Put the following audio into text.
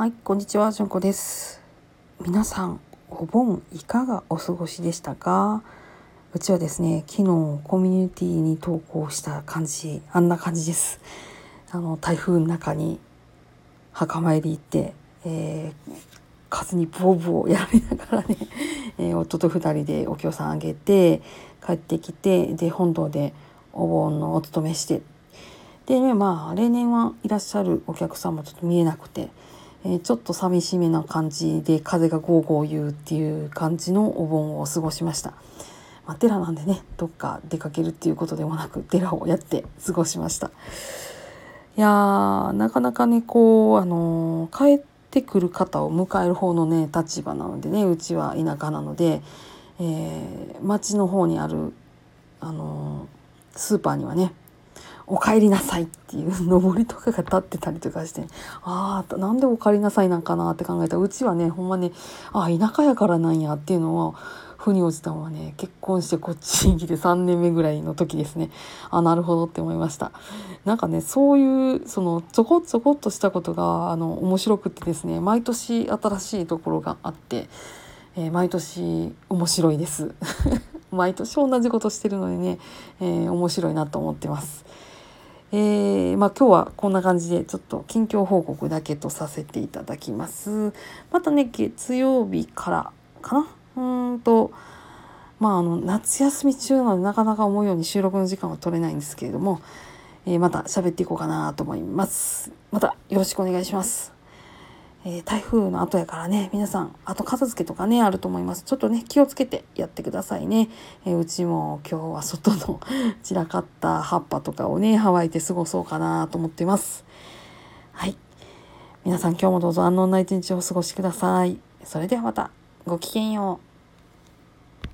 はい、こんにちは、じゅんこです。皆さん、お盆いかがお過ごしでしたか？うちはですね、昨日コミュニティに投稿した感じ、あんな感じです。あの、台風の中に墓参り行って、えー、風にブオブオやられながらね、えー、夫と二人でお経さんあげて、帰ってきて、で、本堂でお盆のお勤めして、でね、まあ、例年はいらっしゃるお客さんもちょっと見えなくて、え、ちょっと寂しめな感じで風がゴーゴー言うっていう感じのお盆を過ごしました。まあ、寺なんでねどっか出かけるっていうことでもなく寺をやって過ごしました。いやーなかなかねこうあのー、帰ってくる方を迎える方のね立場なのでねうちは田舎なので、えー、町の方にあるあのー、スーパーにはねお帰りなさいっていう上りとかが立ってたりとかして、ああ、なんでお帰りなさいなんかなって考えたら、うちはね、ほんまね、ああ、田舎やからなんやっていうのは、腑に落ちたのはね、結婚してこっちに来て3年目ぐらいの時ですね。あ、なるほどって思いました。なんかね、そういう、その、ちょこちょこっとしたことが、あの、面白くってですね、毎年新しいところがあって、えー、毎年面白いです。毎年同じことしてるのでね、えー、面白いなと思ってます。えー、まあ今日はこんな感じでちょっと近況報告だけとさせていただきます。またね月曜日からかな？うんとまああの夏休み中なのでなかなか思うように収録の時間は取れないんですけれども、えー、また喋っていこうかなと思います。またよろしくお願いします。えー、台風の後やからね皆さんあと片付けとかねあると思います。ちょっとね気をつけてやってくださいね、えー、うちも今日は外の 散らかった葉っぱとかをねハワイで過ごそうかなと思ってます。はい。皆さん今日もどうぞ安穏な一日をお過ごしください。それではまたごきげんよう。